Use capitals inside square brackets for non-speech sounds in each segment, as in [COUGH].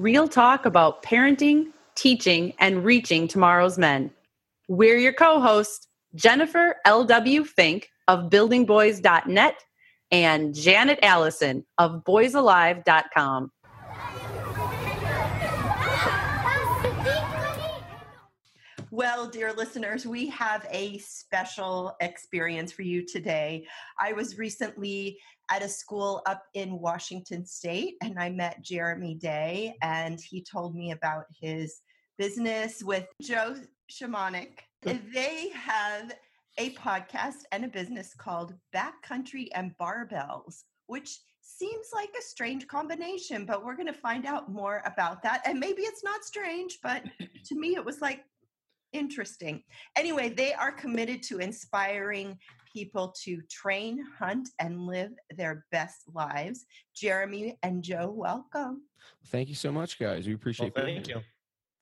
real talk about parenting, teaching, and reaching tomorrow's men. We're your co hosts, Jennifer L.W. Fink of buildingboys.net and Janet Allison of boysalive.com. Well, dear listeners, we have a special experience for you today. I was recently at a school up in Washington State and I met Jeremy Day, and he told me about his business with Joe Shamanic. They have a podcast and a business called Backcountry and Barbells, which seems like a strange combination, but we're going to find out more about that. And maybe it's not strange, but to me, it was like interesting. Anyway, they are committed to inspiring people to train, hunt, and live their best lives. Jeremy and Joe, welcome. Thank you so much, guys. We appreciate well, being thank here. you.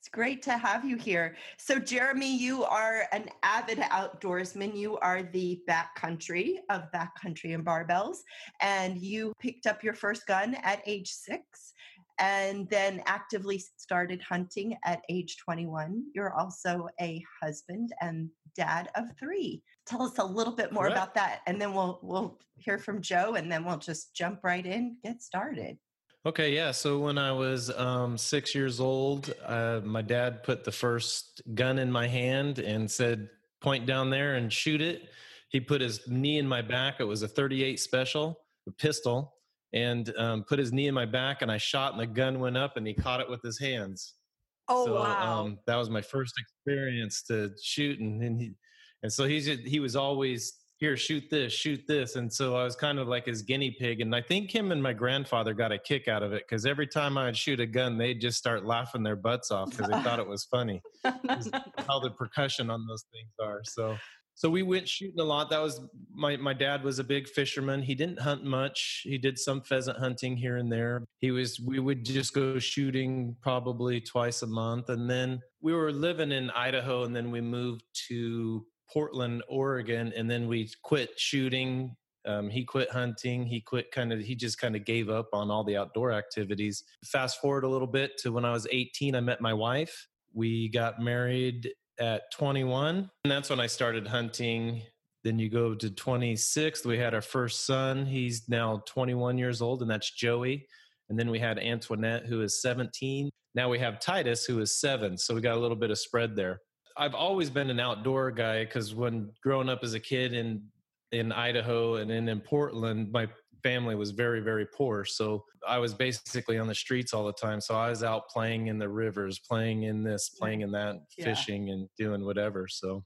It's great to have you here. So, Jeremy, you are an avid outdoorsman. You are the backcountry of backcountry and barbells, and you picked up your first gun at age six and then actively started hunting at age 21. You're also a husband and dad of three. Tell us a little bit more about that, and then we'll we'll hear from Joe, and then we'll just jump right in, get started. Okay, yeah. So when I was um, six years old, uh, my dad put the first gun in my hand and said, "Point down there and shoot it." He put his knee in my back. It was a 38 special, a pistol, and um, put his knee in my back, and I shot, and the gun went up, and he caught it with his hands. Oh so, wow! Um, that was my first experience to shoot, and and, he, and so he's he was always here, shoot this, shoot this, and so I was kind of like his guinea pig. And I think him and my grandfather got a kick out of it because every time I'd shoot a gun, they'd just start laughing their butts off because they thought it was funny [LAUGHS] how the percussion on those things are. So so we went shooting a lot. That was my my dad was a big fisherman. He didn't hunt much. He did some pheasant hunting here and there. He was we would just go shooting probably twice a month and then we were living in Idaho and then we moved to Portland, Oregon and then we quit shooting. Um, he quit hunting. He quit kind of, he just kind of gave up on all the outdoor activities. Fast forward a little bit to when I was 18, I met my wife. We got married at 21 and that's when i started hunting. Then you go to 26 we had our first son he's now 21 years old and that's joey. And then we had antoinette who is 17 now we have titus who is 7 so we got a little bit of spread there. I've always been an outdoor guy because when growing up as a kid in in idaho and then in portland my family was very very poor so i was basically on the streets all the time so i was out playing in the rivers playing in this playing in that Yeah. fishing and doing whatever so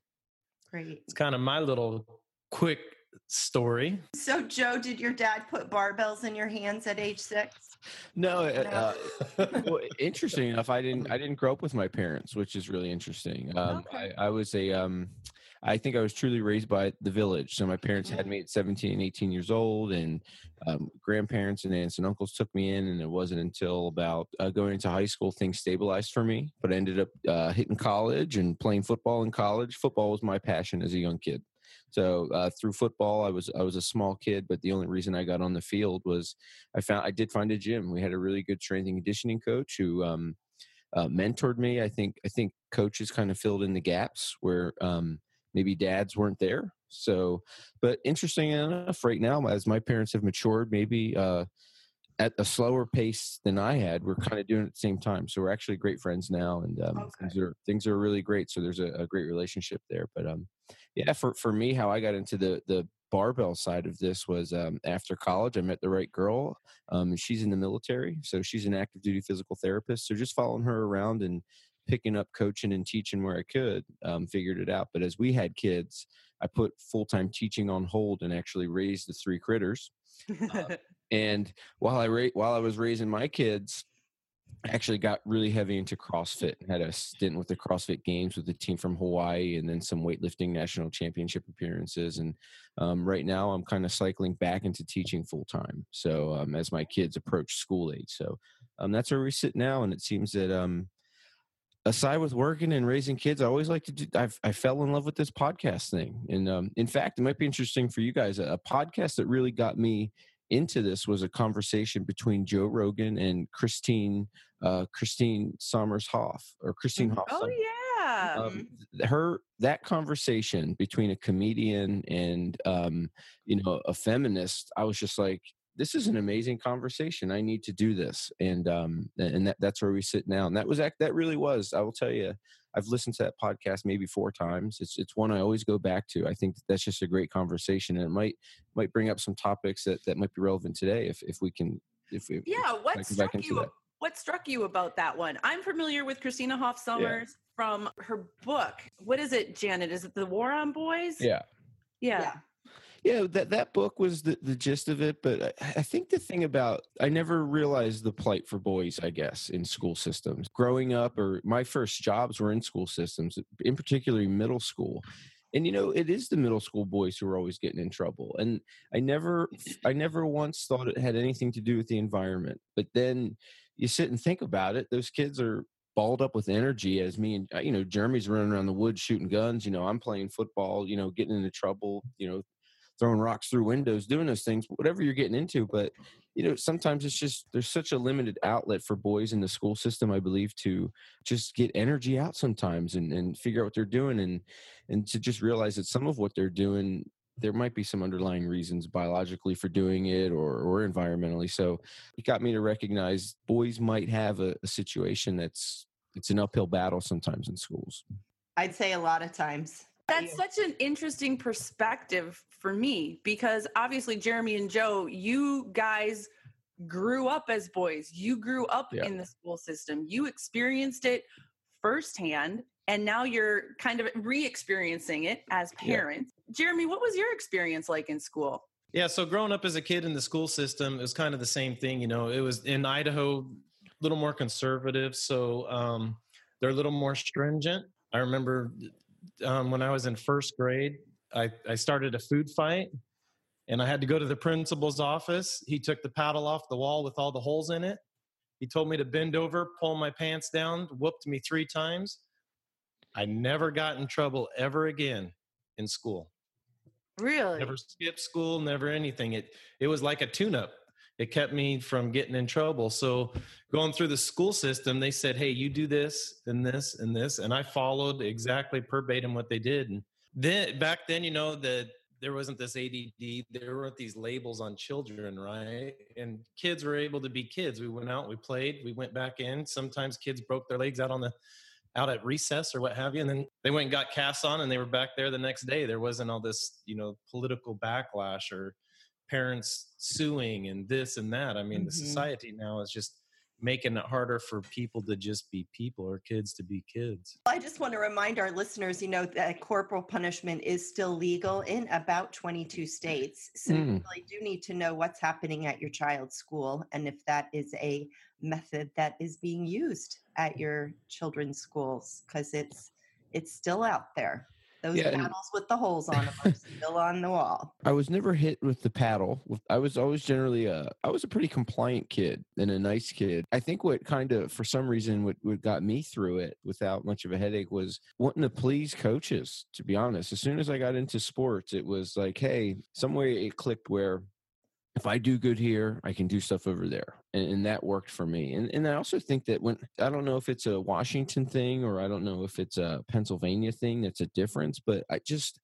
Great. it's kind of my little quick story So, Joe, did your dad put barbells in your hands at age six? No, uh, No. uh, well, interesting enough, I didn't. I [LAUGHS] didn't grow up with my parents, which is really interesting. Um, Okay. I, I was a. Um, I think I was truly raised by the village. So my parents Mm-hmm. had me at 17 and 18 years old, and um, grandparents and aunts and uncles took me in. And it wasn't until about uh, going into high school things stabilized for me. But I ended up uh, hitting college and playing football in college. Football was my passion as a young kid. So uh, through football, I was I was a small kid, but the only reason I got on the field was I found I did find a gym. We had a really good strength and conditioning coach who um, uh, mentored me. I think I think coaches kind of filled in the gaps where um, maybe dads weren't there. So, but interesting enough, right now as my parents have matured, maybe uh, at a slower pace than I had, we're kind of doing it at the same time. So we're actually great friends now, and um, things are things are really great. So there's a, a great relationship there. But um, yeah, for for me, how I got into the the barbell side of this was um, after college. I met the right girl. Um, she's in the military, so she's an active duty physical therapist. So just following her around and picking up coaching and teaching where I could, um, figured it out. But as we had kids, I put full time teaching on hold and actually raised the three critters. Uh, [LAUGHS] and while I ra- while I was raising my kids, I actually got really heavy into CrossFit and had a stint with the CrossFit Games with the team from Hawaii, and then some weightlifting national championship appearances. And um, right now, I'm kind of cycling back into teaching full time. So um, as my kids approach school age, so um, that's where we sit now. And it seems that um, aside with working and raising kids, I always like to do. I've, I fell in love with this podcast thing, and um, in fact, it might be interesting for you guys. A, a podcast that really got me into this was a conversation between Joe Rogan and Christine uh, Christine Sommers Hoff or Christine Mm-hmm. Hoff. oh yeah. Um, her that conversation between a comedian and um, you know a feminist, I was just like, this is an amazing conversation. I need to do this, and um, and that, that's where we sit now. And that was that really was. I will tell you, I've listened to that podcast maybe four times. It's it's one I always go back to. I think that's just a great conversation, and it might might bring up some topics that that might be relevant today if if we can. If we, yeah, I what struck you? that. What struck you about that one? I'm familiar with Christina Hoff Sommers from her book. What is it, Janet? Is it The War on Boys? Yeah. Yeah. Yeah. Yeah, that that book was the, the gist of it, but I, I think the thing about I never realized the plight for boys, I guess, in school systems. Growing up or my first jobs were in school systems, in particular middle school. And you know, it is the middle school boys who are always getting in trouble. And I never [LAUGHS] I never once thought it had anything to do with the environment. But then you sit and think about it, those kids are balled up with energy as me and uh, you know Jeremy's running around the woods shooting guns you know I'm playing football you know getting into trouble you know throwing rocks through windows, doing those things, whatever you're getting into. But you know, sometimes it's just there's such a limited outlet for boys in the school system, I believe, to just get energy out sometimes and, and figure out what they're doing and and to just realize that some of what they're doing there might be some underlying reasons biologically for doing it or or environmentally. So it got me to recognize boys might have a, a situation that's it's an uphill battle sometimes in schools. I'd say a lot of times. That's such an interesting perspective for me because obviously Jeremy and Joe, you guys grew up as boys. You grew up Yeah. in the school system. You experienced it firsthand and now you're kind of re-experiencing it as Yeah. parents. Jeremy, what was your experience like in school? Yeah, so growing up as a kid in the school system, it was kind of the same thing. You know, it was in Idaho, a little more conservative, so um, they're a little more stringent. I remember um, when I was in first grade, I, I started a food fight, and I had to go to the principal's office. He took the paddle off the wall with all the holes in it. He told me to bend over, pull my pants down, whooped me three times. I never got in trouble ever again in school Really? never skipped school never anything it it was like a tune up it kept me from getting in trouble so going through the school system they said hey you do this and this and this and i followed exactly verbatim what they did and then back then you know that there wasn't this ADD. There weren't these labels on children, right? And kids were able to be kids. We went out, we played, we went back in. Sometimes kids broke their legs out on the out at recess or what have you and then they went and got casts on and they were back there the next day there wasn't all this you know political backlash or parents suing and this and that i mean the Mhm. society now is just making it harder for people to just be people or kids to be kids I just want to remind our listeners, you know, that corporal punishment is still legal in about 22 states. So you Mm. really do need to know what's happening at your child's school and if that is a method that is being used at your children's schools because it's it's still out there. Those Yeah, paddles with the holes on them are still on the wall. I was never hit with the paddle. I was always generally a I was a pretty compliant kid and a nice kid. I think what kind of for some reason what, what got me through it without much of a headache was wanting to please coaches, to be honest. As soon as I got into sports, it was like, hey, somewhere it clicked where if I do good here, I can do stuff over there. And, and that worked for me. And and I also think that when I don't know if it's a Washington thing or I don't know if it's a Pennsylvania thing that's a difference, but I just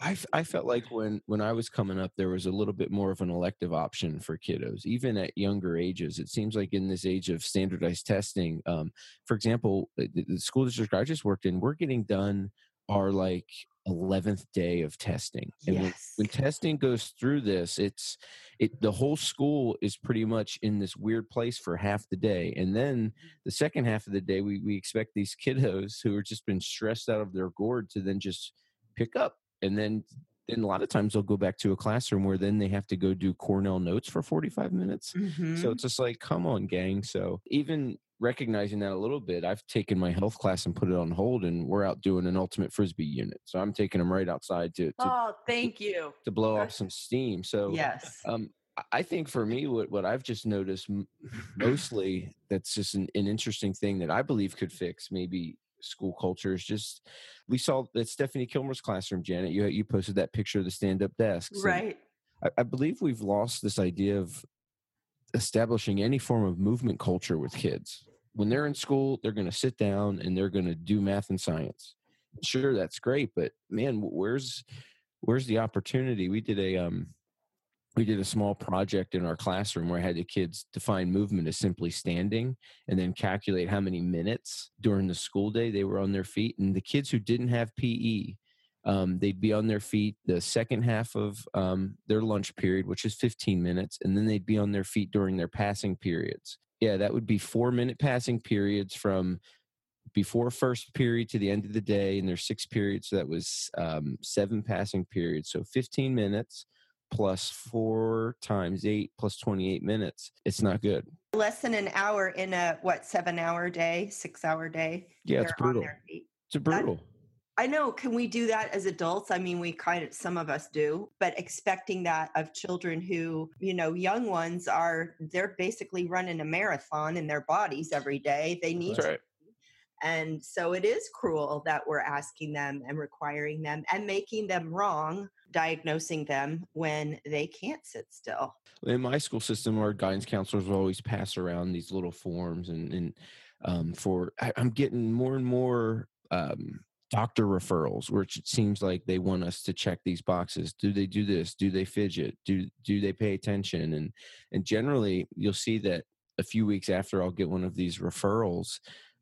I, I felt like when when I was coming up, there was a little bit more of an elective option for kiddos, even at younger ages. It seems like in this age of standardized testing, um, for example, the, the school district I just worked in, we're getting done our like 11th day of testing and when, Yes. when testing goes through this it's it the whole school is pretty much in this weird place for half the day and then the second half of the day we, we expect these kiddos who are just been stressed out of their gourd to then just pick up and then then a lot of times they'll go back to a classroom where then they have to go do cornell notes for 45 minutes so Mhm. it's just like, come on, gang. So even recognizing that a little bit, I've taken my health class and put it on hold, and we're out doing an ultimate frisbee unit. So I'm taking them right outside to to, Oh, thank you. to blow off some steam. So yes. um, I- I think for me, what what I've just noticed [CLEARS THROAT] mostly that's just an, an interesting thing that I believe could fix maybe school culture is just we saw that Stephanie Kilmer's classroom, Janet. You you posted that picture of the stand up desks, Right. I, I believe we've lost this idea of establishing any form of movement culture with kids. When they're in school, they're going to sit down and they're going to do math and science. Sure, that's great, but man, where's where's the opportunity? We did a um we did a small project in our classroom where I had the kids define movement as simply standing and then calculate how many minutes during the school day they were on their feet. And the kids who didn't have PE, um, they'd be on their feet the second half of um, their lunch period, which is 15 minutes, and then they'd be on their feet during their passing periods. Yeah, that would be four minute passing periods from before first period to the end of the day, and there's six periods. So that was um, seven passing periods. So 15 minutes plus four times eight plus 28 minutes. It's not good. Less than an hour in a what seven hour day, six hour day. Yeah, it's brutal. It's brutal. I know. Can we do that as adults? I mean, we kind of, some of us do, but expecting that of children who, you know, young ones are, they're basically running a marathon in their bodies every day. They need right. And so it is cruel that we're asking them and requiring them and making them wrong, diagnosing them when they can't sit still. in my school system, our guidance counselors will always pass around these little forms, and and um, for I, I'm getting more and more um, doctor referrals, which it seems like they want us to check these boxes. Do they do this? Do they fidget? Do do they pay attention? And and generally, you'll see that a few weeks after I'll get one of these referrals,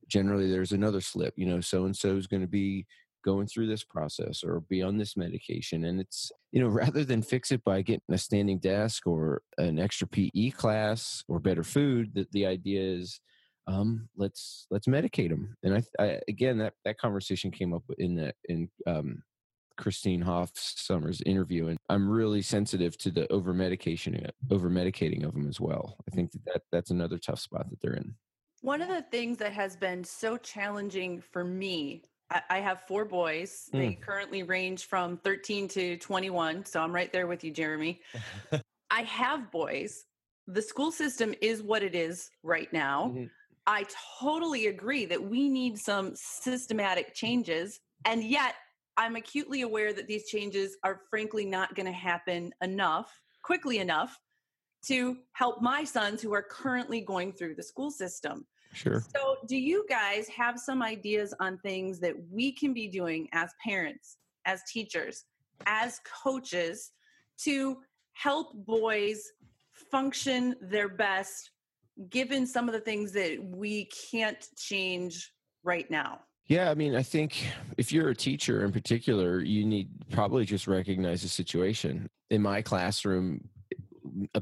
generally there's another slip. You know, so and so is going to be going through this process or be on this medication and it's you know [LAUGHS] rather than fix it by getting a standing desk or an extra pe class or better food that the idea is um let's let's medicate them and I, I again that that conversation came up in the in um Christine Hoff Sommers interview, and I'm really sensitive to the over medication, over medicating of them as well. I think that, that that's another tough spot that they're in. One of the things that has been so challenging for me, I, have four boys. They currently range from 13 to 21. So I'm right there with you, Jeremy. [LAUGHS] I have boys. The school system is what it is right now. Mhm. I totally agree that we need some systematic changes. And yet, I'm acutely aware that these changes are frankly not going to happen enough, quickly enough to help my sons who are currently going through the school system. Sure. So, do you guys have some ideas on things that we can be doing as parents, as teachers, as coaches to help boys function their best given some of the things that we can't change right now? Yeah, I mean, I think if you're a teacher in particular, you need probably just recognize the situation. In my classroom,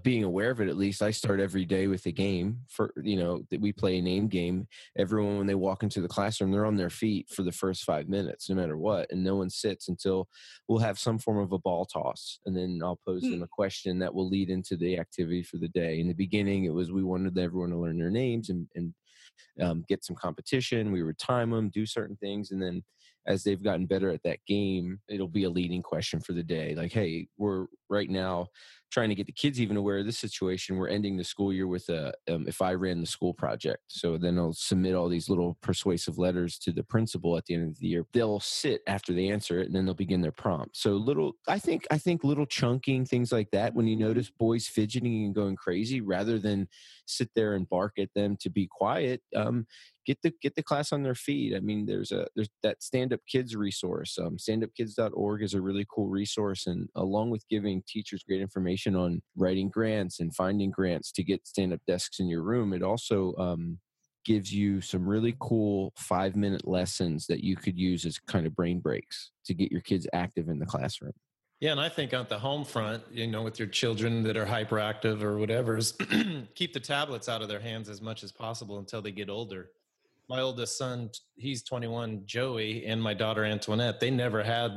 being aware of it at least, I start every day with a game for you know that we play a name game. Everyone when they walk into the classroom, they're on their feet for the first five minutes, no matter what, and no one sits until we'll have some form of a ball toss, and then I'll pose them a question that will lead into the activity for the day. In the beginning, it was we wanted everyone to learn their names and and um, get some competition. We would time them, do certain things, and then as they've gotten better at that game, it'll be a leading question for the day. Like, hey, we're right now trying to get the kids even aware of this situation. We're ending the school year with a um, if I ran the school project. So then I'll submit all these little persuasive letters to the principal at the end of the year. They'll sit after they answer it, and then they'll begin their prompt. So little, I think, I think little chunking things like that. When you notice boys fidgeting and going crazy, rather than sit there and bark at them to be quiet. Um, get the get the class on their feet. I mean, there's a there's that stand up kids resource. Um, standupkids.org is a really cool resource, and along with giving teachers great information on writing grants and finding grants to get stand up desks in your room, it also um, gives you some really cool five minute lessons that you could use as kind of brain breaks to get your kids active in the classroom. Yeah, and I think on the home front, you know, with your children that are hyperactive or whatever, [CLEARS THROAT] keep the tablets out of their hands as much as possible until they get older. My oldest son, he's 21, Joey, and my daughter Antoinette, they never had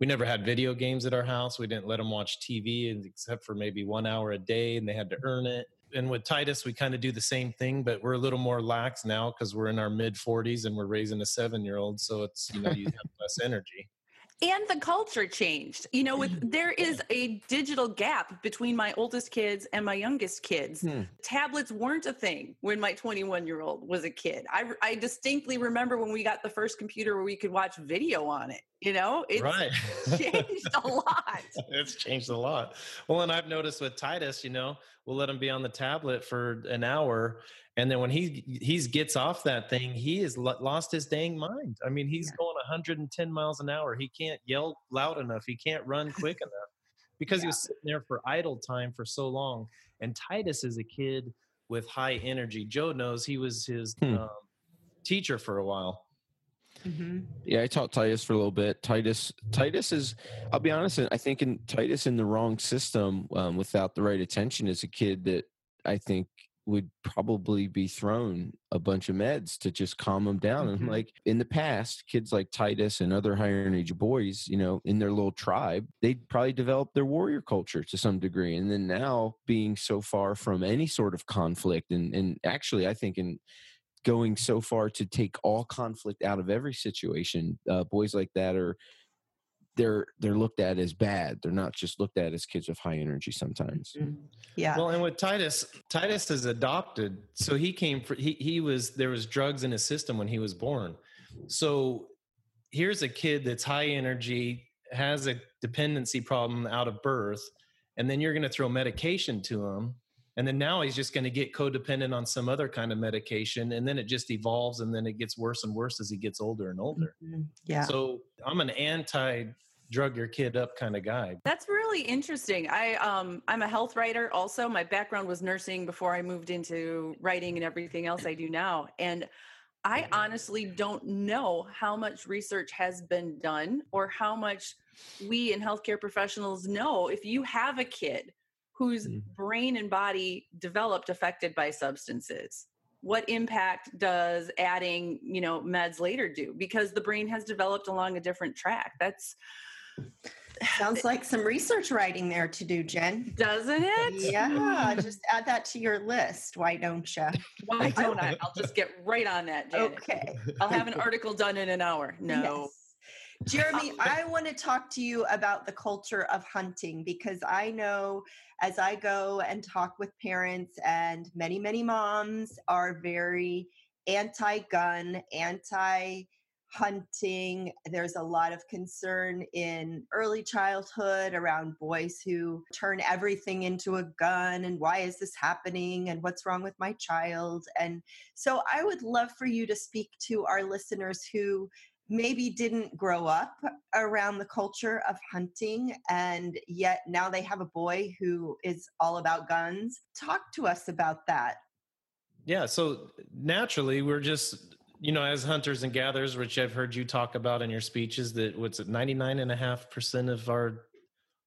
we never had video games at our house. We didn't let them watch TV except for maybe one hour a day, and they had to earn it. And with Titus, we kind of do the same thing, but we're a little more lax now because we're in our mid 40s and we're raising a seven year old. So it's, you know, you have less energy and the culture changed you know with Mm-hmm. there is a digital gap between my oldest kids and my youngest kids Hmm. tablets weren't a thing when my 21 year old was a kid I, I distinctly remember when we got the first computer where we could watch video on it you know it's right. changed a [LAUGHS] lot it's changed a lot. Well, and I've noticed with Titus, you know, we'll let him be on the tablet for an hour, and then when he he's gets off that thing, he has lost his dang mind. I mean, he's Yeah. going 110 miles an hour. He can't yell loud enough. He can't run quick [LAUGHS] enough because he was sitting there for idle time for so long. And Titus is a kid with high energy. Joe knows he was his Hmm. um, teacher for a while. Mhm. Yeah, I taught Titus for a little bit. Titus, Titus is, I'll be honest, I think in Titus in the wrong system um, without the right attention is a kid that I think would probably be thrown a bunch of meds to just calm him down. Mhm. And like in the past, kids like Titus and other higher energy boys, you know, in their little tribe, they'd probably develop their warrior culture to some degree. And then now being so far from any sort of conflict and, and actually I think in going so far to take all conflict out of every situation. Uh, boys like that are they're they're looked at as bad. They're not just looked at as kids with high energy sometimes. Mhm. Yeah. Well, and with Titus, Titus is adopted, so he came for he he was there was drugs in his system when he was born. So here's a kid that's high energy, has a dependency problem out of birth, and then you're going to throw medication to him, and then now he's just going to get codependent on some other kind of medication, and then it just evolves, and then it gets worse and worse as he gets older and older. Mhm. Yeah. So I'm an anti drug your kid up kind of guy. That's really interesting. I um I'm a health writer also. My background was nursing before I moved into writing and everything else I do now. And I honestly don't know how much research has been done or how much we in healthcare professionals know if you have a kid whose Mm. brain and body developed affected by substances what impact does adding you know meds later do because the brain has developed along a different track that's [SIGHS] Sounds like some research writing there to do, Jen. doesn't it Yeah, [LAUGHS] just add that to your list. Why don't you? Why don't I? I'll just get right on that, Janet. Okay. I'll have an article done in an hour. No. Jeremy, [LAUGHS] I want to talk to you about the culture of hunting because I know as I go and talk with parents, and many, many moms are very anti gun, anti hunting. There's a lot of concern in early childhood around boys who turn everything into a gun and why is this happening and what's wrong with my child. And so I would love for you to speak to our listeners who maybe didn't grow up around the culture of hunting and yet now they have a boy who is all about guns. Talk to us about that. Yeah, so naturally, we're just, you know, as hunters and gatherers, which I've heard you talk about in your speeches, that what's it, 99.5% of our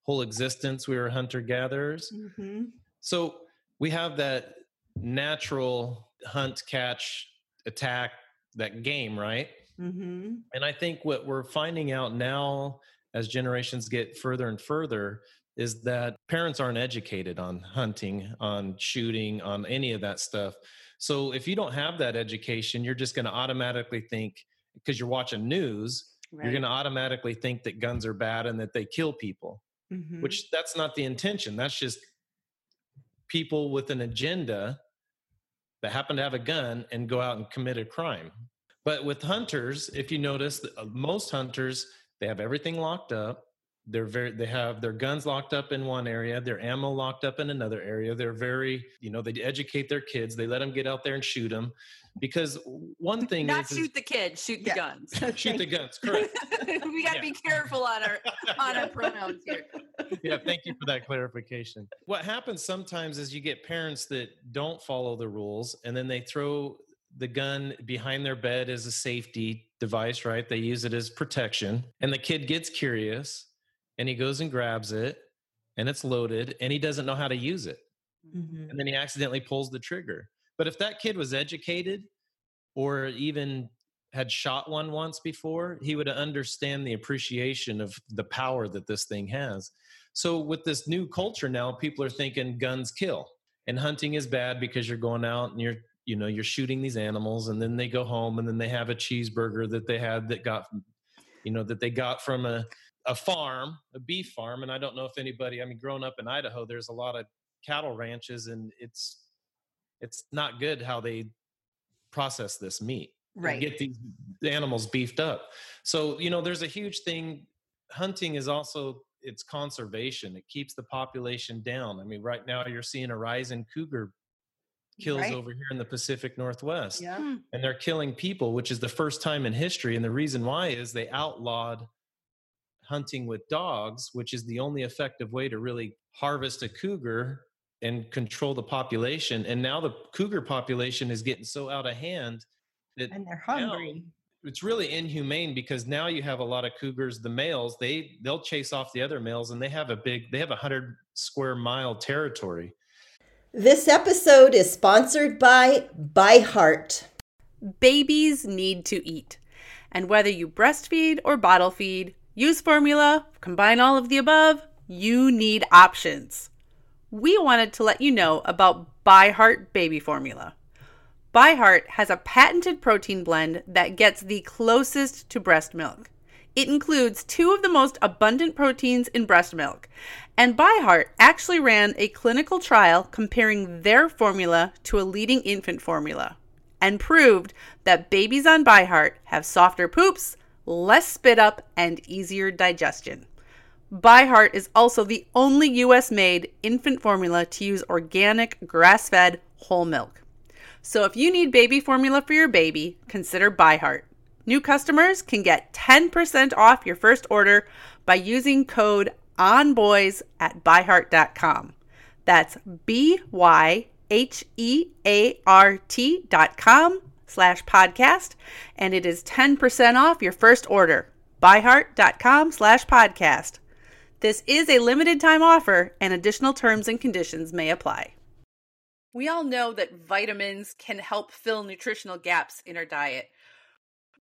whole existence, we were hunter gatherers. Mhm. So we have that natural hunt, catch, attack, that game, right? Mhm. And I think what we're finding out now as generations get further and further is that parents aren't educated on hunting, on shooting, on any of that stuff. So if you don't have that education, you're just going to automatically think because you're watching news, you're going to automatically think that guns are bad and that they kill people, Mhm. which that's not the intention. That's just people with an agenda that happen to have a gun and go out and commit a crime. But with hunters, if you notice, uh, most hunters they have everything locked up. They're very they have their guns locked up in one area, their ammo locked up in another area. They're very, you know, they educate their kids. They let them get out there and shoot them because one thing Not is, is shoot the kids, shoot the Yeah. guns. [LAUGHS] shoot the guns. Correct. [LAUGHS] we got to Yeah. be careful on our [LAUGHS] on our pronouns here. yeah, thank you for that clarification. What happens sometimes is you get parents that don't follow the rules and then they throw the gun behind their bed as a safety device, right? They use it as protection. And the kid gets curious and he goes and grabs it and it's loaded and he doesn't know how to use it. Mm-hmm. And then he accidentally pulls the trigger. But if that kid was educated or even had shot one once before, he would understand the appreciation of the power that this thing has. So with this new culture now, people are thinking guns kill and hunting is bad because you're going out and you're you know you're shooting these animals and then they go home and then they have a cheeseburger that they had that got you know that they got from a a farm a beef farm and i don't know if anybody i mean growing up in idaho there's a lot of cattle ranches and it's it's not good how they process this meat right. get these animals beefed up. So you know there's a huge thing hunting is also it's conservation it keeps the population down. I mean right now you're seeing a rise in cougar kills right. over here in the Pacific Northwest. Yeah. Hmm. And they're killing people, which is the first time in history. And the reason why is they outlawed hunting with dogs, which is the only effective way to really harvest a cougar and control the population. And now the cougar population is getting so out of hand that and they're hungry. it's really inhumane because now you have a lot of cougars the males they they'll chase off the other males and they have a big they have a hundred square mile territory this episode is sponsored by ByHeart. Babies need to eat. And whether you breastfeed or bottle feed, use formula, combine all of the above, you need options. We wanted to let you know about ByHeart Baby Formula. ByHeart has a patented protein blend that gets the closest to breast milk. It includes two of the most abundant proteins in breast milk. And ByHeart actually ran a clinical trial comparing their formula to a leading infant formula and proved that babies on ByHeart have softer poops, less spit up, and easier digestion. ByHeart is also the only US made infant formula to use organic, grass fed whole milk. So if you need baby formula for your baby, consider ByHeart. New customers can get 10% off your first order by using code ONBOYS at byheart.com. That's B Y H E A R T dot com slash podcast, and it is 10% off your first order. Byheart.com slash podcast. This is a limited time offer, and additional terms and conditions may apply. We all know that vitamins can help fill nutritional gaps in our diet.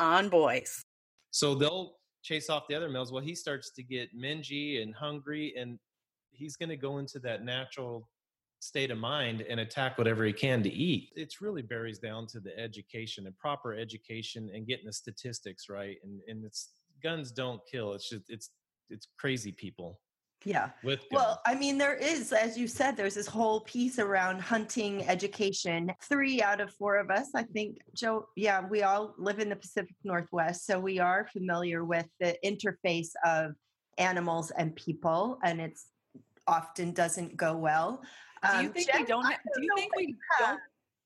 on boys. So they'll chase off the other males. Well, he starts to get mingy and hungry, and he's going to go into that natural state of mind and attack whatever he can to eat. It's really bears down to the education and proper education and getting the statistics right. And and it's guns don't kill. It's just it's it's crazy people. Yeah. With well, I mean, there is, as you said, there's this whole piece around hunting education. Three out of four of us, I think, Joe, yeah, we all live in the Pacific Northwest. So we are familiar with the interface of animals and people, and it's often doesn't go well. Do you um, think Jen, we don't? Ha- do you think we don't?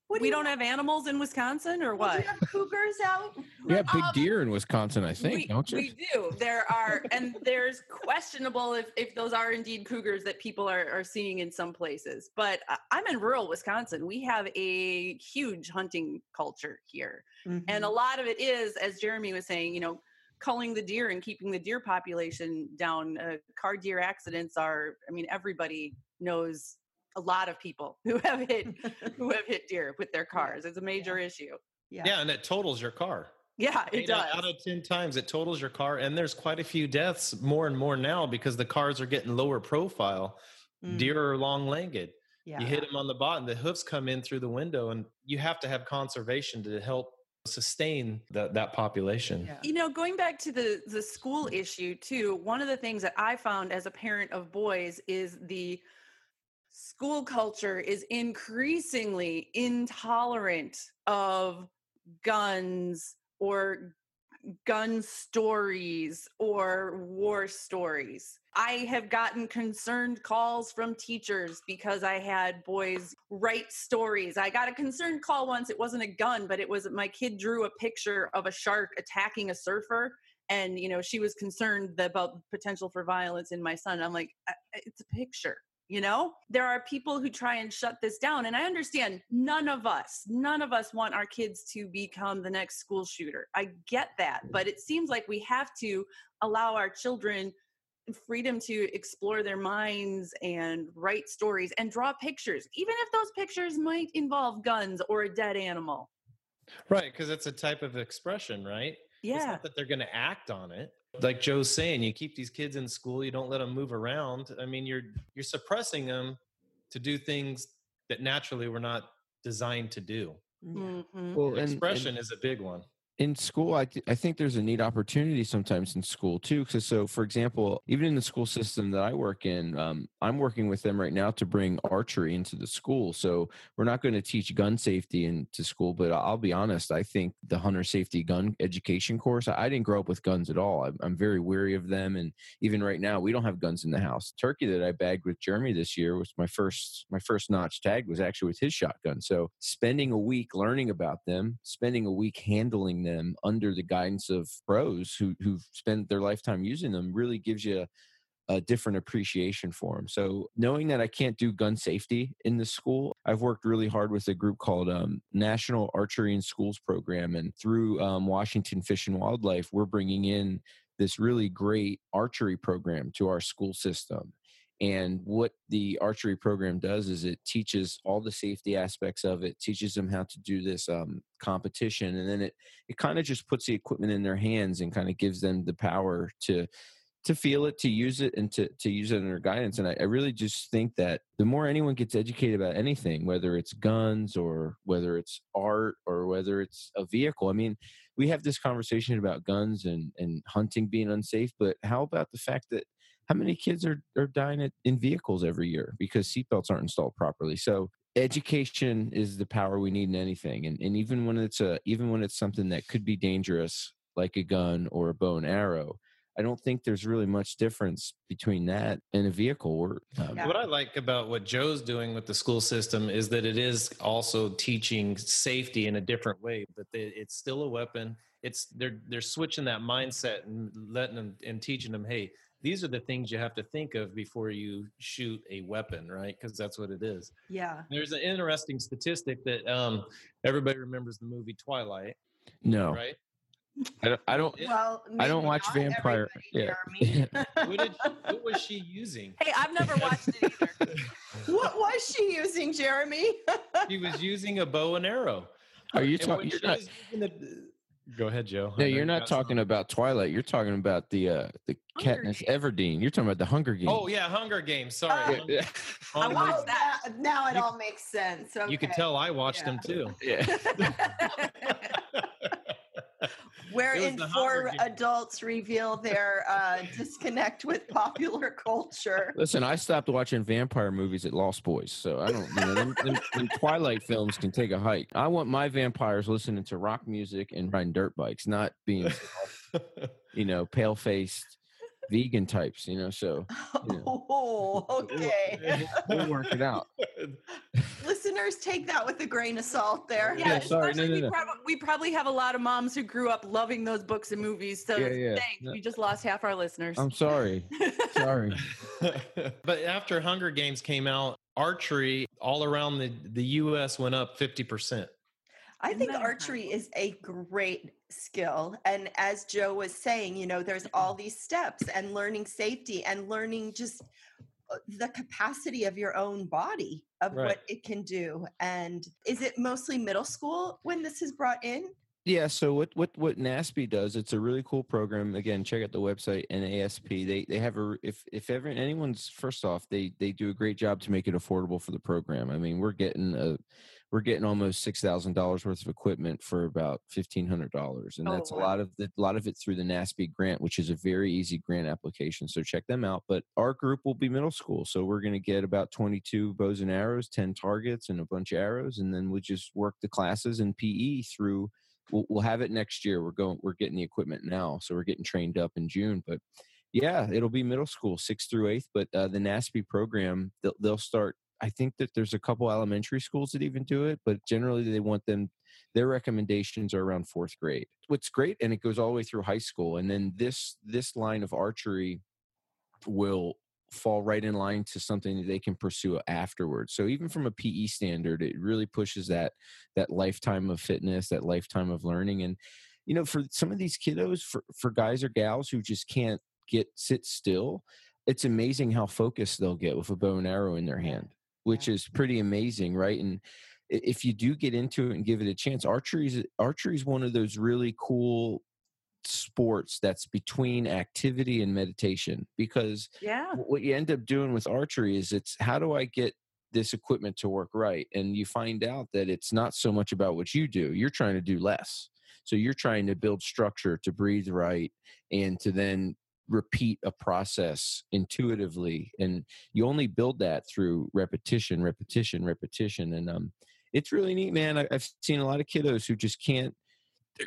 What do we don't have animals in Wisconsin or Well, do what? you have cougars out? We have big Um, deer in Wisconsin, I think, we, don't you? we do. There are, and there's questionable if, if those are indeed cougars that people are, are seeing in some places. But I- I'm in rural Wisconsin. We have a huge hunting culture here. And Mm-hmm. a lot of it is, as Jeremy was saying, you know, culling the deer and keeping the deer population down. Uh, car deer accidents are, I mean, everybody knows a lot of people who have hit who [LAUGHS] have hit deer with their cars. It's a major issue. yeah. Yeah, and it totals your car. Yeah, it Eight out- does. Out of 10 times, it totals your car. And there's quite a few deaths more and more now because the cars are getting lower profile. Mm, Deer are long legged. yeah. You hit them on the bottom, the hoofs come in through the window, and you have to have conservation to help sustain that, that population. Yeah. You know, going back to the the school issue too, one of the things that I found as a parent of boys is the school culture is increasingly intolerant of guns or gun stories or war stories. I have gotten concerned calls from teachers because I had boys write stories. I got a concerned call once. It wasn't a gun, but it was my kid drew a picture of a shark attacking a surfer. And, you know, she was concerned about potential for violence in my son. I'm like, "I- I- it's a picture. You know, there are people who try and shut this down. And I understand none of us, none of us want our kids to become the next school shooter. I get that. But it seems like we have to allow our children freedom to explore their minds and write stories and draw pictures, even if those pictures might involve guns or a dead animal. Right, because it's a type of expression, right? It's Yeah. not that they're going to act on it. Like Joe's saying, you keep these kids in school, you don't let them move around. I mean, you're you're suppressing them to do things that naturally were not designed to do. Yeah. Mhm. well, and- and- Expression is a big one. In school I, th- I think there's a neat opportunity sometimes in school too because so for example even in the school system that i work in um, i'm working with them right now to bring archery into the school so we're not going to teach gun safety into school but i'll be honest i think the hunter safety gun education course i, I didn't grow up with guns at all I'm, I'm very weary of them and even right now we don't have guns in the house. Turkey that i bagged with jeremy this year was my first my first notch tag was actually with his shotgun so spending a week learning about them spending a week handling them under the guidance of pros who who've spent their lifetime using them really gives you a different appreciation for them. So knowing that I can't do gun safety in the school, I've worked really hard with a group called um, National Archery in Schools Program, and through um, Washington Fish and Wildlife, we're bringing in this really great archery program to our school system. And what the archery program does is it teaches all the safety aspects of it, teaches them how to do this um, competition, and then it it kind of just puts the equipment in their hands and kind of gives them the power to to feel it, to use it, and to to use it under guidance. And I, I really just think that the more anyone gets educated about anything, whether it's guns or whether it's art or whether it's a vehicle, I mean, we have this conversation about guns and and hunting being unsafe, but how about the fact that how many kids are, are dying at, in vehicles every year because seatbelts aren't installed properly so education is the power we need in anything and, and even when it's a even when it's something that could be dangerous like a gun or a bow and arrow i don't think there's really much difference between that and a vehicle or um, Yeah. What I like about what Joe's doing with the school system is that it is also teaching safety in a different way. But they, it's still a weapon. It's they're they're switching that mindset and letting them and teaching them, hey, these are the things you have to think of before you shoot a weapon, right? Because that's what it is. Yeah. There's an interesting statistic that um, everybody remembers the movie Twilight, no right? i don't i don't, Well, I don't watch vampire yeah. Jeremy. [LAUGHS] What, did, what was she using? Hey, I've never watched it either. [LAUGHS] what was she using, Jeremy? She was using a bow and arrow. are you talking you're not the- Go ahead, Joe. No, you're not got some- talking about Twilight. You're talking about the uh, the Hunger Katniss Games. Everdeen. You're talking about the Hunger Games. Oh yeah, Hunger Games. Sorry. Oh. Hunger- [LAUGHS] I watched that. now, now it You- all makes sense. You can tell I watched Yeah. them too. yeah. [LAUGHS] [LAUGHS] Wherein It four adults reveal their uh, [LAUGHS] disconnect with popular culture. Listen, I stopped watching vampire movies at Lost Boys, so I don't. You know, them, them, them Twilight films can take a hike. I want my vampires listening to rock music and riding dirt bikes, not being, [LAUGHS] you know, pale faced vegan types, you know. So you know, Oh, [LAUGHS] okay. we'll work it out. [LAUGHS] Listeners, take that with a grain of salt there. Yeah, sorry, no, no, we, no. prob- we probably have a lot of moms who grew up loving those books and movies. So Yeah, yeah. thanks. No. We just lost half our listeners. I'm sorry. Sorry. [LAUGHS] but after Hunger Games came out, archery all around the, the US went up 50%. I think archery is a great skill. And as Joe was saying, you know, there's all [CLEARS THROAT] these steps and learning safety and learning just uh, the capacity of your own body of Right. what it can do. And is it mostly middle school when this is brought in? Yeah, so what what what NASP does? It's a really cool program. Again, check out the website NASP. They they have a if if ever anyone's first off, they they do a great job to make it affordable for the program. I mean, we're getting a we're getting almost six thousand dollars worth of equipment for about fifteen hundred dollars, and Oh, that's a lot of the a lot of it through the NASP grant, which is a very easy grant application. So check them out. But our group will be middle school, so we're going to get about twenty two bows and arrows, ten targets, and a bunch of arrows, and then we just work the classes in PE through we'll, we'll have it next year. We're going, we're getting the equipment now, so we're getting trained up in June. But yeah, it'll be middle school, sixth through eighth. But uh, the NASP program, they'll, they'll start. I think that there's a couple elementary schools that even do it, but generally they want them. Their recommendations are around fourth grade. What's great, and it goes all the way through high school. And then this this line of archery will fall right in line to something that they can pursue afterwards. So even from a PE standard, it really pushes that that lifetime of fitness, that lifetime of learning. And you know, for some of these kiddos, for for guys or gals who just can't get sit still, it's amazing how focused they'll get with a bow and arrow in their hand, which is pretty amazing, right? And if you do get into it and give it a chance, archery is archery is one of those really cool sports that's between activity and meditation because yeah. what you end up doing with archery is it's how do I get this equipment to work right? And you find out that it's not so much about what you do. You're trying to do less. So you're trying to build structure to breathe right and to then repeat a process intuitively. And you only build that through repetition, repetition, repetition. And um it's really neat, man. I, I've seen a lot of kiddos who just can't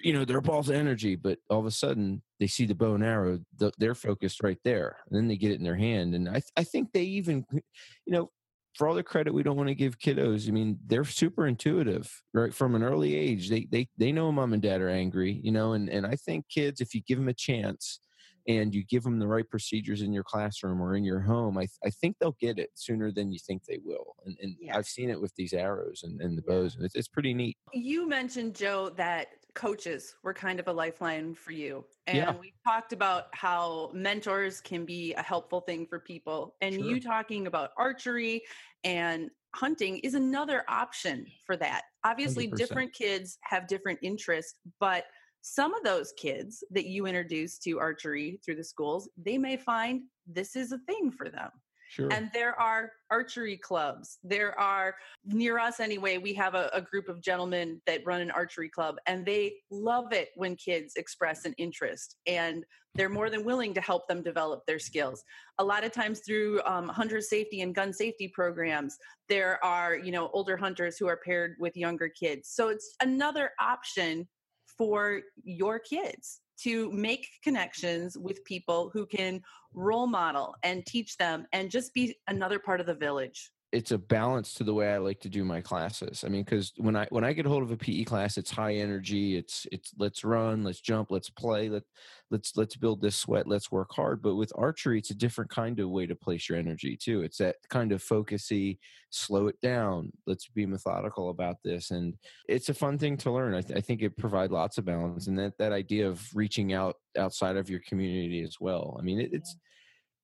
you know they're balls of energy but all of a sudden they see the bow and arrow th- they're focused right there and then they get it in their hand and i, th- I think they even you know for all the credit we don't want to give kiddos i mean they're super intuitive right from an early age they they they know mom and dad are angry you know and and i think kids if you give them a chance and you give them the right procedures in your classroom or in your home, I, th- I think they'll get it sooner than you think they will. And, and Yeah. I've seen it with these arrows and, and the bows, and it's, it's pretty neat. You mentioned, Joe, that coaches were kind of a lifeline for you. And Yeah. we talked about how mentors can be a helpful thing for people. And Sure. you talking about archery and hunting is another option for that. Obviously, 100%. different kids have different interests, but some of those kids that you introduce to archery through the schools, they may find this is a thing for them. Sure. And there are archery clubs. There are near us anyway. We have a, a group of gentlemen that run an archery club, and they love it when kids express an interest, and they're more than willing to help them develop their skills. A lot of times through um, hunter safety and gun safety programs, there are you know older hunters who are paired with younger kids. So it's another option for your kids to make connections with people who can role model and teach them and just be another part of the village. It's a balance to the way I like to do my classes. I mean, because when I when I get hold of a PE class, it's high energy. It's it's let's run, let's jump, let's play, let let's let's build this sweat, let's work hard. But with archery, it's a different kind of way to place your energy too. It's that kind of focusy, slow it down. Let's be methodical about this, and it's a fun thing to learn. I, th- I think it provides lots of balance, and that that idea of reaching out outside of your community as well. I mean, it, it's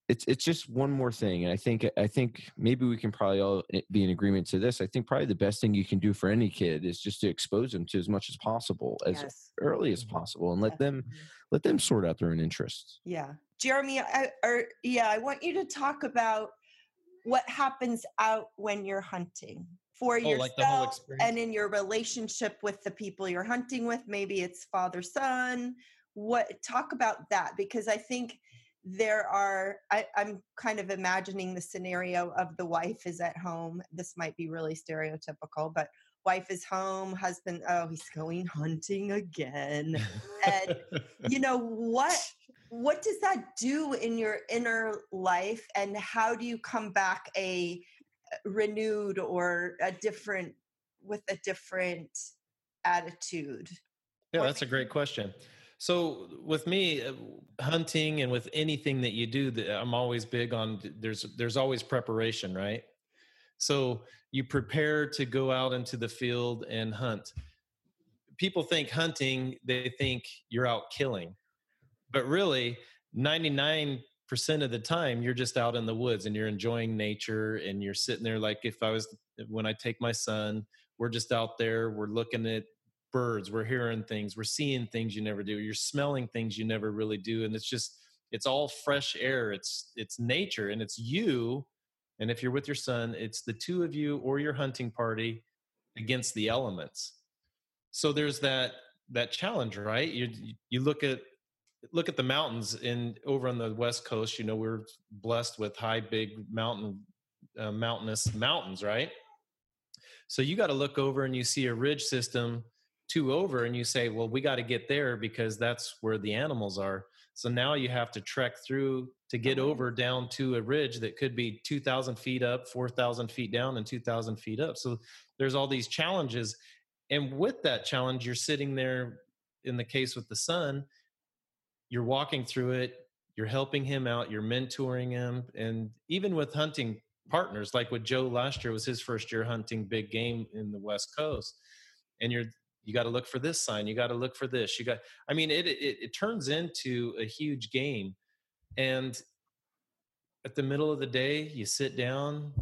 it's it's just one more thing and i think i think maybe we can probably all eh, be in agreement to this i think probably the best thing you can do for any kid is just to expose them to as much as possible as yes. early as mm-hmm. possible and let them let them sort out their own interests Yeah. Jeremy, I, or yeah, I want you to talk about what happens out when you're hunting for Oh, yourself like and in your relationship with the people you're hunting with. Maybe it's father son. What talk about that because I think there are I, i'm kind of imagining the scenario of the wife is at home this might be really stereotypical but wife is home husband oh he's going hunting again and you know what what does that do in your inner life and how do you come back a renewed or a different with a different attitude yeah that's a great question so with me uh, hunting and with anything that you do i'm always big on there's there's always preparation right? So you prepare to go out into the field and hunt. People think hunting they think you're out killing. But really 99% of the time you're just out in the woods and you're enjoying nature and you're sitting there like if i was when i take my son we're just out there we're looking at birds we're hearing things we're seeing things you never do you're smelling things you never really do and it's just it's all fresh air it's it's nature and it's you and if you're with your son it's the two of you or your hunting party against the elements. So there's that that challenge right? You you look at look at the mountains in over on the west coast you know we're blessed with high big mountain uh, mountainous mountains right? So you got to look over and you see a ridge system two over and you say well we got to get there because that's where the animals are so now you have to trek through to get uh-huh. over down to a ridge that could be 2000 feet up 4000 feet down and 2000 feet up so there's all these challenges and with that challenge you're sitting there in the case with the son you're walking through it you're helping him out you're mentoring him and even with hunting partners like with joe last year was his first year hunting big game in the west coast and you're you got to look for this sign you got to look for this you got i mean it, it it turns into a huge game and at the middle of the day you sit down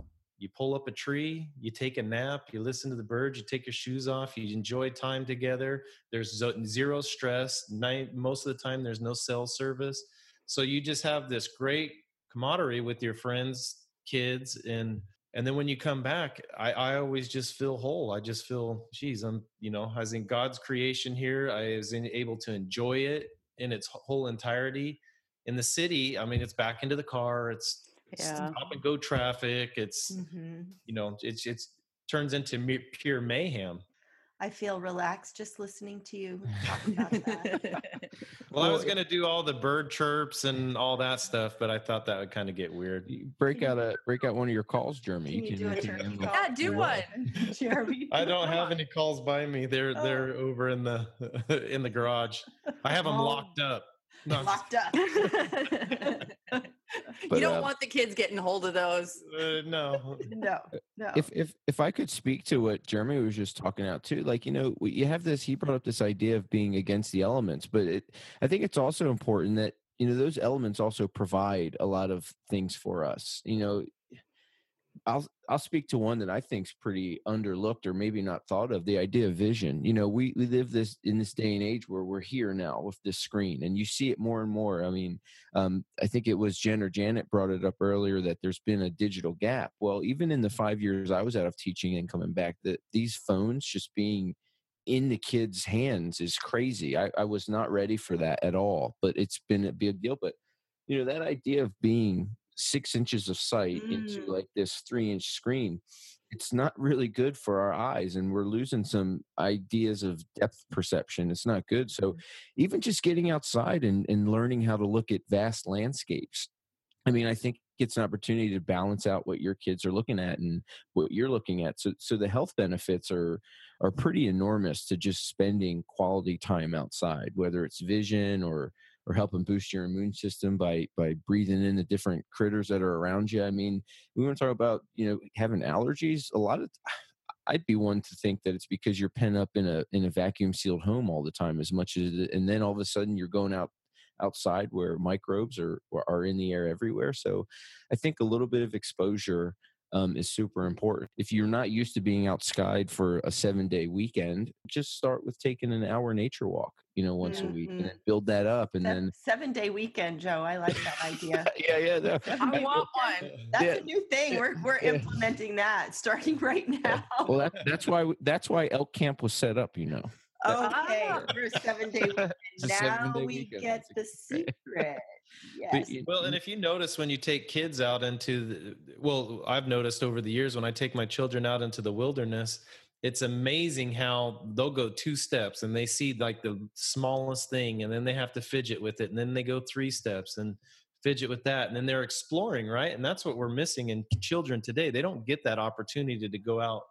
you pull up a tree, you take a nap, you listen to the birds, you take your shoes off, you enjoy time together. There's zero stress. Most of the time, there's no cell service. So you just have this great camaraderie with your friends, kids, and and then when you come back, I, I always just feel whole. I just feel, geez, I'm, you know, I was in God's creation here. I was in, able to enjoy it in its whole entirety. In the city, I mean, it's back into the car. It's yeah. stop and go traffic. It's mm-hmm. you know it's it's turns into pure mayhem. I feel relaxed just listening to you talk about that. [LAUGHS] well, I was going to do all the bird chirps and all that stuff, but I thought that would kind of get weird. break out a break out one of your calls, Jeremy. Can you, you can, do can yeah, do one, [LAUGHS] [LAUGHS] Jeremy. I don't have any calls by me. They're oh. they're over in the in the garage. I have them oh. locked up. No, locked up. [LAUGHS] But, you don't uh, want the kids getting hold of those. Uh, no, [LAUGHS] no, no. If if if I could speak to what Jeremy was just talking out too, like you know, you have this. He brought up this idea of being against the elements, but it, I think it's also important that you know those elements also provide a lot of things for us. You know, I'll I'll speak to one that I think is pretty underlooked or maybe not thought of. The idea of vision. You know, we, we live this in this day and age where we're here now with this screen, and you see it more and more. I mean, um, I think it was Jen or Janet brought it up earlier that there's been a digital gap. Well, even in the five years I was out of teaching and coming back, that these phones just being in the kids' hands is crazy. I, I was not ready for that at all, but it's been a big deal. But you know, that idea of being six inches of sight mm. into like this three inch screen it's not really good for our eyes and we're losing some ideas of depth perception it's not good so mm. even just getting outside and, and learning how to look at vast landscapes i mean i think it's an opportunity to balance out what your kids are looking at and what you're looking at so so the health benefits are are pretty enormous to just spending quality time outside whether it's vision or or helping boost your immune system by by breathing in the different critters that are around you. I mean, we want to talk about you know having allergies. A lot of [SIGHS] I'd be one to think that it's because you're pent up in a in a vacuum sealed home all the time as much as and then all of a sudden you're going out outside where microbes are are in the air everywhere. So I think a little bit of exposure um, is super important. If you're not used to being out skied for a seven day weekend, just start with taking an hour nature walk, you know, once mm-hmm. a week and then mm-hmm. build that up. And seven, then seven day weekend, Joe. I like that idea. [LAUGHS] yeah, yeah. No. I want one. That's yeah. a new thing. We're, we're [LAUGHS] yeah. implementing that starting [LAUGHS] right now. Well, that, that's why, that's why elk camp was set up, you know. Okay, ah. for a seven day weekend. [LAUGHS] now we weekend. get the secret. [LAUGHS] Yes. Well, and if you notice when you take kids out into the, well, I've noticed over the years when I take my children out into the wilderness, it's amazing how they'll go two steps and they see like the smallest thing and then they have to fidget with it and then they go three steps and fidget with that and then they're exploring right and that's what we're missing in children today they don't get that opportunity to go out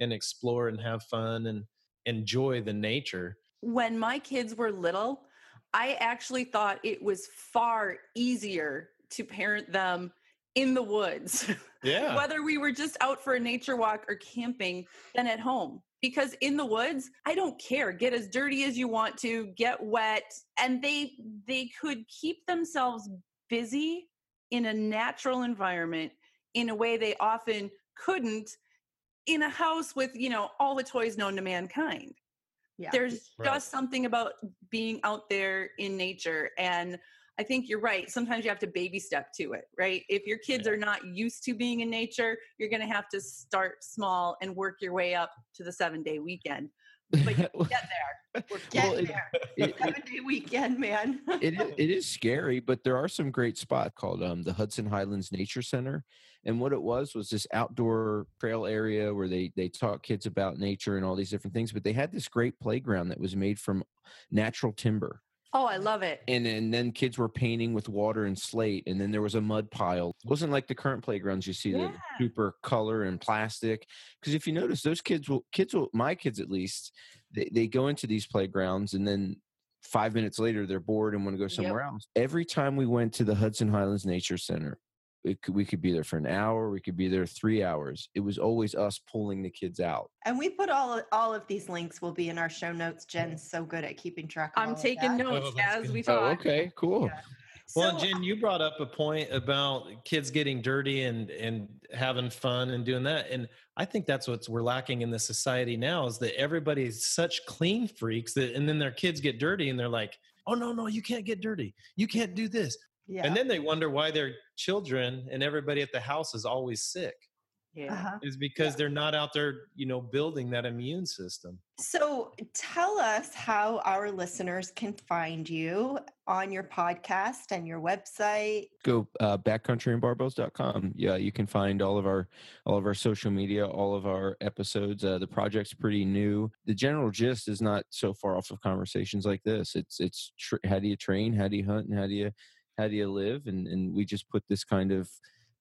and explore and have fun and enjoy the nature. When my kids were little i actually thought it was far easier to parent them in the woods [LAUGHS] yeah. whether we were just out for a nature walk or camping than at home because in the woods i don't care get as dirty as you want to get wet and they they could keep themselves busy in a natural environment in a way they often couldn't in a house with you know all the toys known to mankind Yeah. there's Right. just something about being out there in nature and i think you're right sometimes you have to baby step to it right if your kids Yeah. are not used to being in nature you're going to have to start small and work your way up to the seven day weekend but you [LAUGHS] get there We're Well, it- there. [LAUGHS] it- Seven day weekend, man. it, it [LAUGHS] is scary, but there are some great spots called um, the Hudson Highlands Nature Center. And what it was was this outdoor trail area where they they taught kids about nature and all these different things. But they had this great playground that was made from natural timber, oh i love it and and then kids were painting with water and slate, and then there was a mud pile. It wasn't like the current playgrounds you see that Yeah. super color and plastic. Because if you notice, those kids will kids will my kids at least they, they go into these playgrounds and then five minutes later they're bored and want to go Yep. somewhere else. Every time we went to the Hudson Highlands Nature Center, could, we could be there for an hour, we could be there three hours. It was always us pulling the kids out. And we put all of, all of these links will be in our show notes. Jen's so good at keeping track of i'm all of taking that. notes Oh, as good. we Oh, talk okay, cool. Yeah. Well, So, Jen, you brought up a point about kids getting dirty and and having fun and doing that, and I think that's what we're lacking in the society now is that everybody's such clean freaks that, and then their kids get dirty and they're like, "Oh no, no, you can't get dirty, you can't do this," yeah. and then they wonder why their children and everybody at the house is always sick. yeah uh-huh. Is because they're not out there, you know, building that immune system. So tell us how our listeners can find you on your podcast and your website. Go uh, backcountryandbarbells.com. Yeah, you can find all of our all of our social media, all of our episodes. Uh, the project's pretty new. The general gist is not so far off of conversations like this. It's it's tr- how do you train, how do you hunt, and how do you how do you live, and and we just put this kind of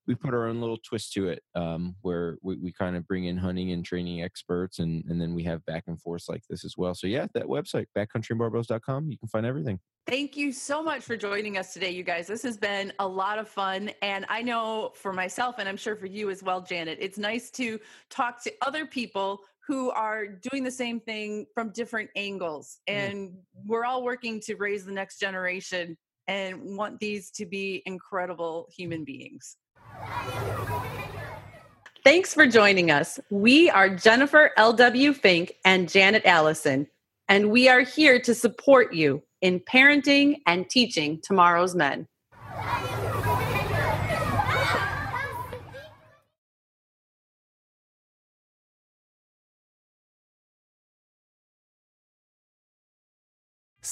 we put our own little twist to it um, where we, we kind of bring in hunting and training experts and, and then we have back and forth like this as well so yeah that website backcountryandbarbells.com you can find everything Thank you so much for joining us today, you guys. This has been a lot of fun. And I know for myself, and I'm sure for you as well, Janet, it's nice to talk to other people who are doing the same thing from different angles. And we're all working to raise the next generation and want these to be incredible human beings. Thanks for joining us. We are Jennifer L.W. Fink and Janet Allison, and we are here to support you in parenting and teaching tomorrow's men.